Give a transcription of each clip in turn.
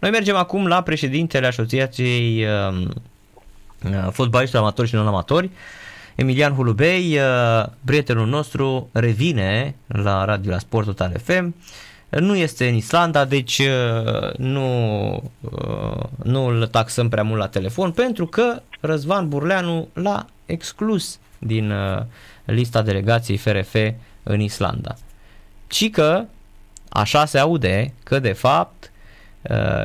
Noi mergem acum la președintele Asociației uh, Fotbaliștilor Amatori și Non-Amatori, Emilian Hulubei, uh, prietenul nostru, revine la Radio la Sport Total FM. Nu este în Islanda, deci uh, nu, uh, nu îl taxăm prea mult la telefon, pentru că Răzvan Burleanu l-a exclus din lista delegației FRF în Islanda. Ci că, așa se aude, că de fapt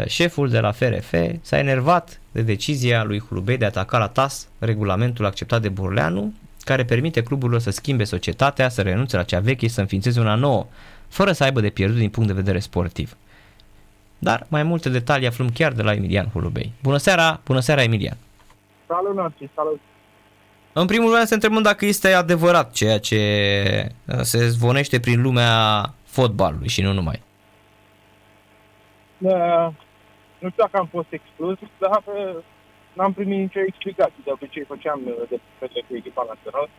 șeful de la FRF s-a enervat de decizia lui Hulubei de a ataca la TAS regulamentul acceptat de Burleanu, care permite cluburilor să schimbe societatea, să renunțe la cea veche și să înființeze una nouă, fără să aibă de pierdut din punct de vedere sportiv. Dar mai multe detalii aflăm chiar de la Emilian Hulubei. Bună seara, bună seara Emilian! Salut, Narcis, salut! În primul rând să întrebăm dacă este adevărat ceea ce uh, se zvonește prin lumea fotbalului și nu numai. Da, nu știu dacă am fost exclus, dar uh, n-am primit nicio explicație. De obicei făceam uh, de pe cu echipa națională.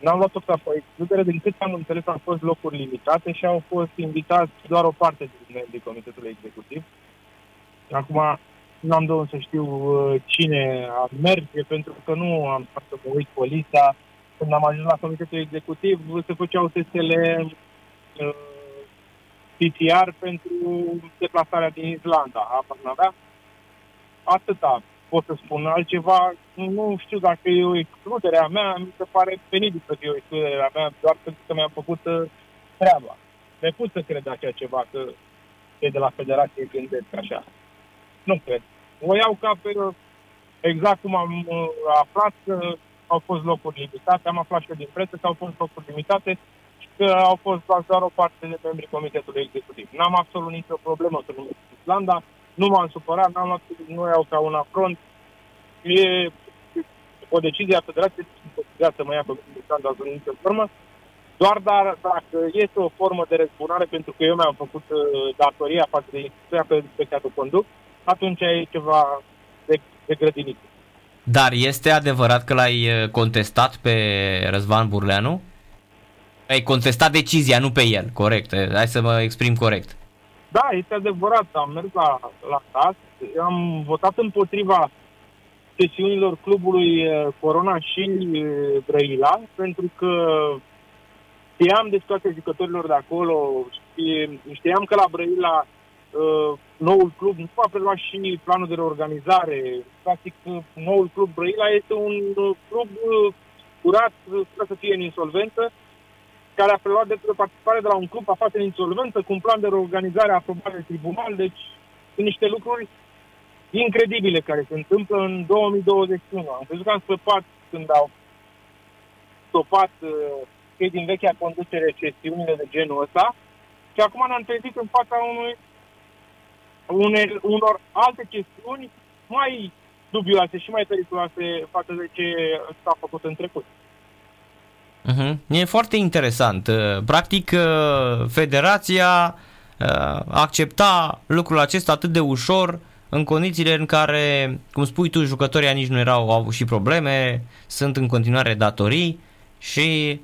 N-am luat-o ca pe excludere, din cât am înțeles au fost locuri limitate și au fost invitați doar o parte din membrii Comitetului Executiv. Acum n-am de să știu uh, cine a merge, pentru că nu am stat să mă uit pe lista. Când am ajuns la Comitetul Executiv, se făceau testele uh, PCR pentru deplasarea din Islanda. Apa n-avea. Atâta pot să spun altceva. Nu știu dacă e o excludere a mea, mi se pare penibil să fie o excludere a mea, doar pentru că mi-am făcut uh, treaba. Mi-e pus să cred așa ceva, că e de la federație gândesc așa. Nu cred. O iau ca pe exact cum am uh, aflat că au fost locuri limitate, am aflat și eu din preță că au fost locuri limitate și că au fost doar o parte de membrii Comitetului Executiv. N-am absolut nicio problemă să nu Islanda, nu m-am supărat, n-am luat, nu iau ca un afront. E o decizie a federației să mă ia pe standard în nicio formă, doar dar, dacă este o formă de răzbunare, pentru că eu mi-am făcut uh, datoria față de instituția pe, pe care o conduc, atunci e ceva de, de grădinit. Dar este adevărat că l-ai uh, contestat pe Răzvan Burleanu? Ai contestat decizia, nu pe el, corect. Hai să mă exprim corect. Da, este adevărat. Am mers la, la TAS, am votat împotriva sesiunilor clubului eh, Corona și eh, Brăila, pentru că știam de situația jucătorilor de acolo, știam că la Brăila uh, noul club nu a preluat și planul de reorganizare. Practic, noul club Brăila este un club curat, fără să fie în insolvență, care a preluat dreptul de participare de la un club aflat în insolvență, cu un plan de reorganizare aprobat de tribunal, deci sunt niște lucruri incredibile care se întâmplă în 2021. Am crezut că am scăpat când au stopat uh, cei din vechea conducere chestiunile de genul ăsta și acum ne-am trezit în fața unui, une, unor alte chestiuni mai dubioase și mai periculoase față de ce s-a făcut în trecut. Uh-huh. E foarte interesant. Uh, practic, uh, federația uh, accepta lucrul acesta atât de ușor în condițiile în care, cum spui tu, jucătorii nici nu erau, au avut și probleme, sunt în continuare datorii și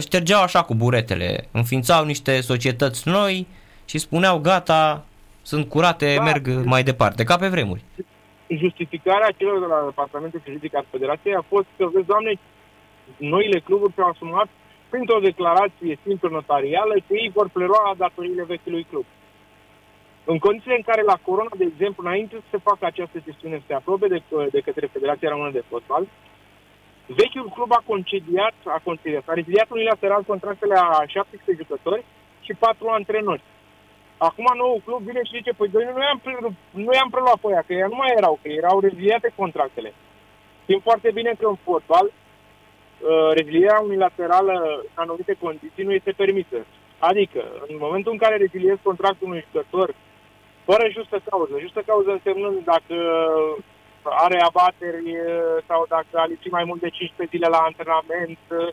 ștergeau așa cu buretele, înființau niște societăți noi și spuneau gata, sunt curate, da. merg mai departe, ca pe vremuri. Justificarea celor de la Departamentul Juridic al Federației a fost că, vezi, doamne, noile cluburi și-au asumat printr-o declarație simplă notarială că ei vor prelua datoriile vechiului club. În condițiile în care la Corona, de exemplu, înainte să se facă această gestiune, să se aprobe de, de către Federația Română de Fotbal, vechiul club a concediat, a concediat, a reziliat unilateral contractele a 17 jucători și 4 antrenori. Acum nou club vine și zice, păi noi nu i-am, nu i-am preluat pe aia, că ei nu mai erau, că erau reziliate contractele. Știm foarte bine că în fotbal Uh, rezilierea unilaterală în anumite condiții nu este permisă. Adică, în momentul în care reziliezi contractul unui jucător fără justă cauză, justă cauză însemnând dacă are abateri uh, sau dacă a lipsit mai mult de 15 zile la antrenament, uh,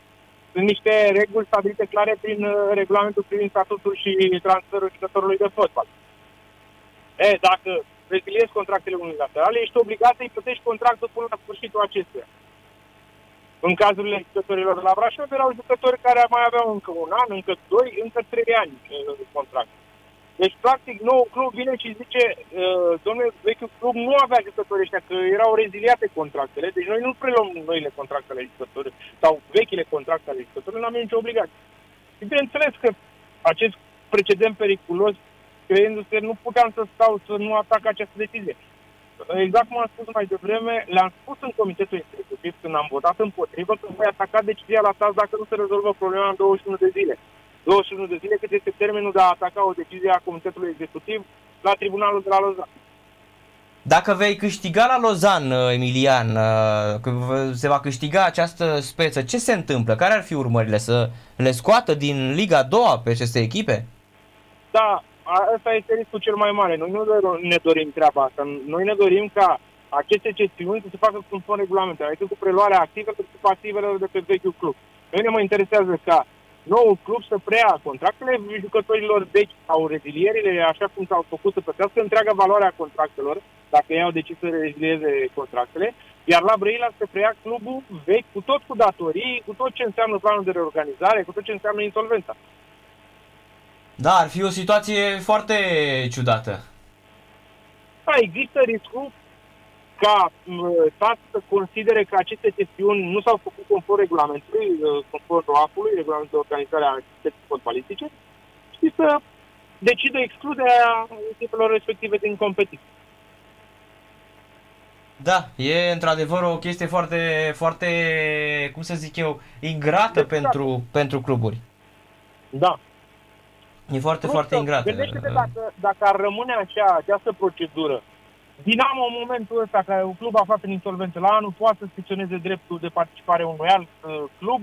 sunt niște reguli stabilite clare prin regulamentul privind statutul și transferul jucătorului de fotbal. E, dacă reziliezi contractele unilaterale, ești obligat să-i plătești contractul până la sfârșitul acestuia. În cazurile jucătorilor de la Brașov erau jucători care mai aveau încă un an, încă doi, încă trei ani de contract. Deci, practic, nou club vine și zice, uh, avea jucători ăștia, că erau reziliate contractele, deci noi nu preluăm noile contracte ale jucătorilor sau vechile contracte ale jucătorilor, nu avem nicio obligație. Și bineînțeles că acest precedent periculos, creindu-se, nu puteam să stau să nu atac această decizie. Exact cum am spus mai devreme, le-am spus în comitetul executiv când am votat împotrivă că voi ataca decizia la stat dacă nu se rezolvă problema în 21 de zile. 21 de zile cât este termenul de a ataca o decizie a comitetului executiv la tribunalul de la Lozan. Dacă vei câștiga la Lozan, uh, Emilian, uh, că se va câștiga această speță, ce se întâmplă? Care ar fi urmările? Să le scoată din Liga 2 pe aceste echipe? Da, asta este riscul cel mai mare. Noi nu ne dorim treaba asta. Noi ne dorim ca aceste gestiuni să se facă conform regulamentelor, adică cu preluarea activă, cât cu pasivele de pe vechiul club. Noi ne mai interesează ca noul club să preia contractele jucătorilor vechi sau rezilierile, așa cum s-au făcut, să plătească întreaga valoare a contractelor, dacă ei au decis să rezilieze contractele, iar la Brăila să preia clubul vechi cu tot cu datorii, cu tot ce înseamnă planul de reorganizare, cu tot ce înseamnă insolvența. Da, ar fi o situație foarte ciudată. Da, există riscul ca stat să considere că aceste chestiuni nu s-au făcut conform regulamentului, uh, conform ROAF-ului, regulamentul de organizare a activității fotbalistice, și să decidă excluderea echipelor respective din competiție. Da, e într-adevăr o chestie foarte, foarte, cum să zic eu, ingrată exact. pentru, pentru cluburi. Da. E foarte, nu foarte ingrată. Gândește-te dacă, dacă ar rămâne așa, această procedură, Dinamo în momentul ăsta, care un club aflat în insolvență la anul, poate să secționeze dreptul de participare unui alt uh, club,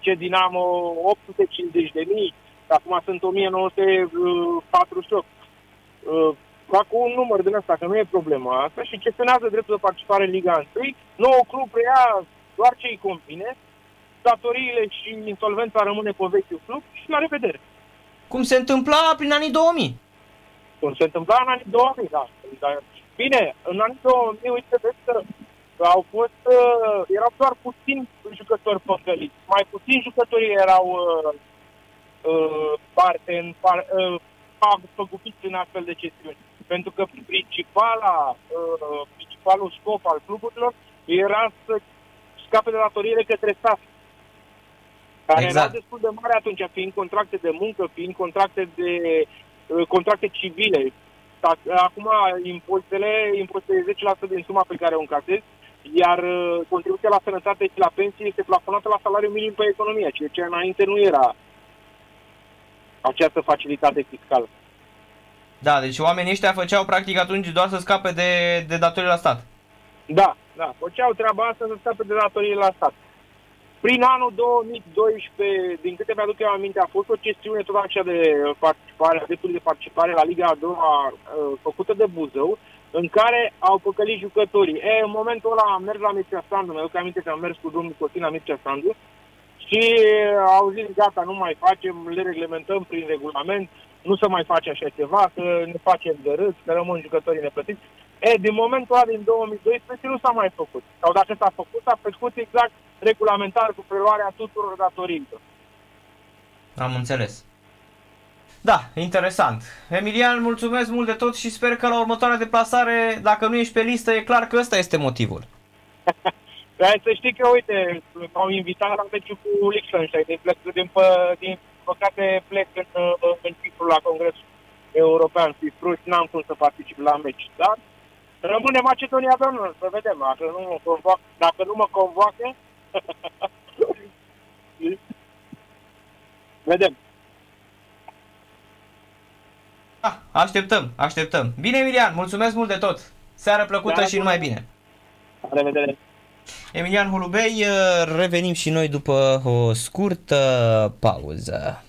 ce Dinamo 850 de mii, acum sunt 1948. Uh, fac un număr din asta, că nu e problema asta, și gestionează dreptul de participare în Liga 1. Nou club preia doar ce îi convine, datoriile și insolvența rămâne pe vechiul club și la revedere. Cum se întâmpla prin anii 2000? Cum se întâmpla în anii 2000, da. Bine, în anii 2000, uite, vezi că au fost, uh, erau doar puțini jucători păcăliți. Mai puțini jucători erau uh, uh, parte în, par, uh, făcufiți în astfel de chestiuni. Pentru că principala, uh, principalul scop al cluburilor era să scape de datoriile către stat. Care exact. era destul de mare atunci, fiind contracte de muncă, fiind contracte de uh, contracte civile, Acum impozitele, impozitele 10% din suma pe care o încasezi, iar uh, contribuția la sănătate și la pensie este plafonată la salariul minim pe economie, ceea ce înainte nu era această facilitate fiscală. Da, deci oamenii ăștia făceau practic atunci doar să scape de, de datorii la stat. Da, da, făceau treaba asta să scape de datorii la stat. Prin anul 2012, din câte mi-aduc eu aminte, a fost o chestiune tot așa de participare, a dreptului de participare la Liga a doua uh, făcută de Buzău, în care au păcălit jucătorii. E, în momentul ăla am mers la Mircea Sandu, mi-aduc aminte că am mers cu domnul Costin la Mircea Sandu și au zis, gata, nu mai facem, le reglementăm prin regulament, nu se mai face așa ceva, că ne facem de râs, că rămân jucătorii neplătiți. E, din momentul ăla din 2012 nu s-a mai făcut. Sau dacă s-a făcut, s-a făcut exact regulamentar cu preluarea tuturor datoriilor. Am înțeles. Da, interesant. Emilian, mulțumesc mult de tot și sper că la următoarea deplasare, dacă nu ești pe listă, e clar că ăsta este motivul. Hai să știi că, uite, m-au invitat la meciul cu Liechtenstein, din, plec, din, din păcate plec în, în Cipru la Congresul European Cipru și n-am cum să particip la meci, dar rămâne Macedonia Domnul, să vedem, dacă nu mă convoacă, dacă nu mă convoacă vedem. Ah, așteptăm, așteptăm. Bine, Emilian, mulțumesc mult de tot. Seară plăcută Seara și numai bine. La revedere. Emilian Holubei, revenim și noi după o scurtă pauză.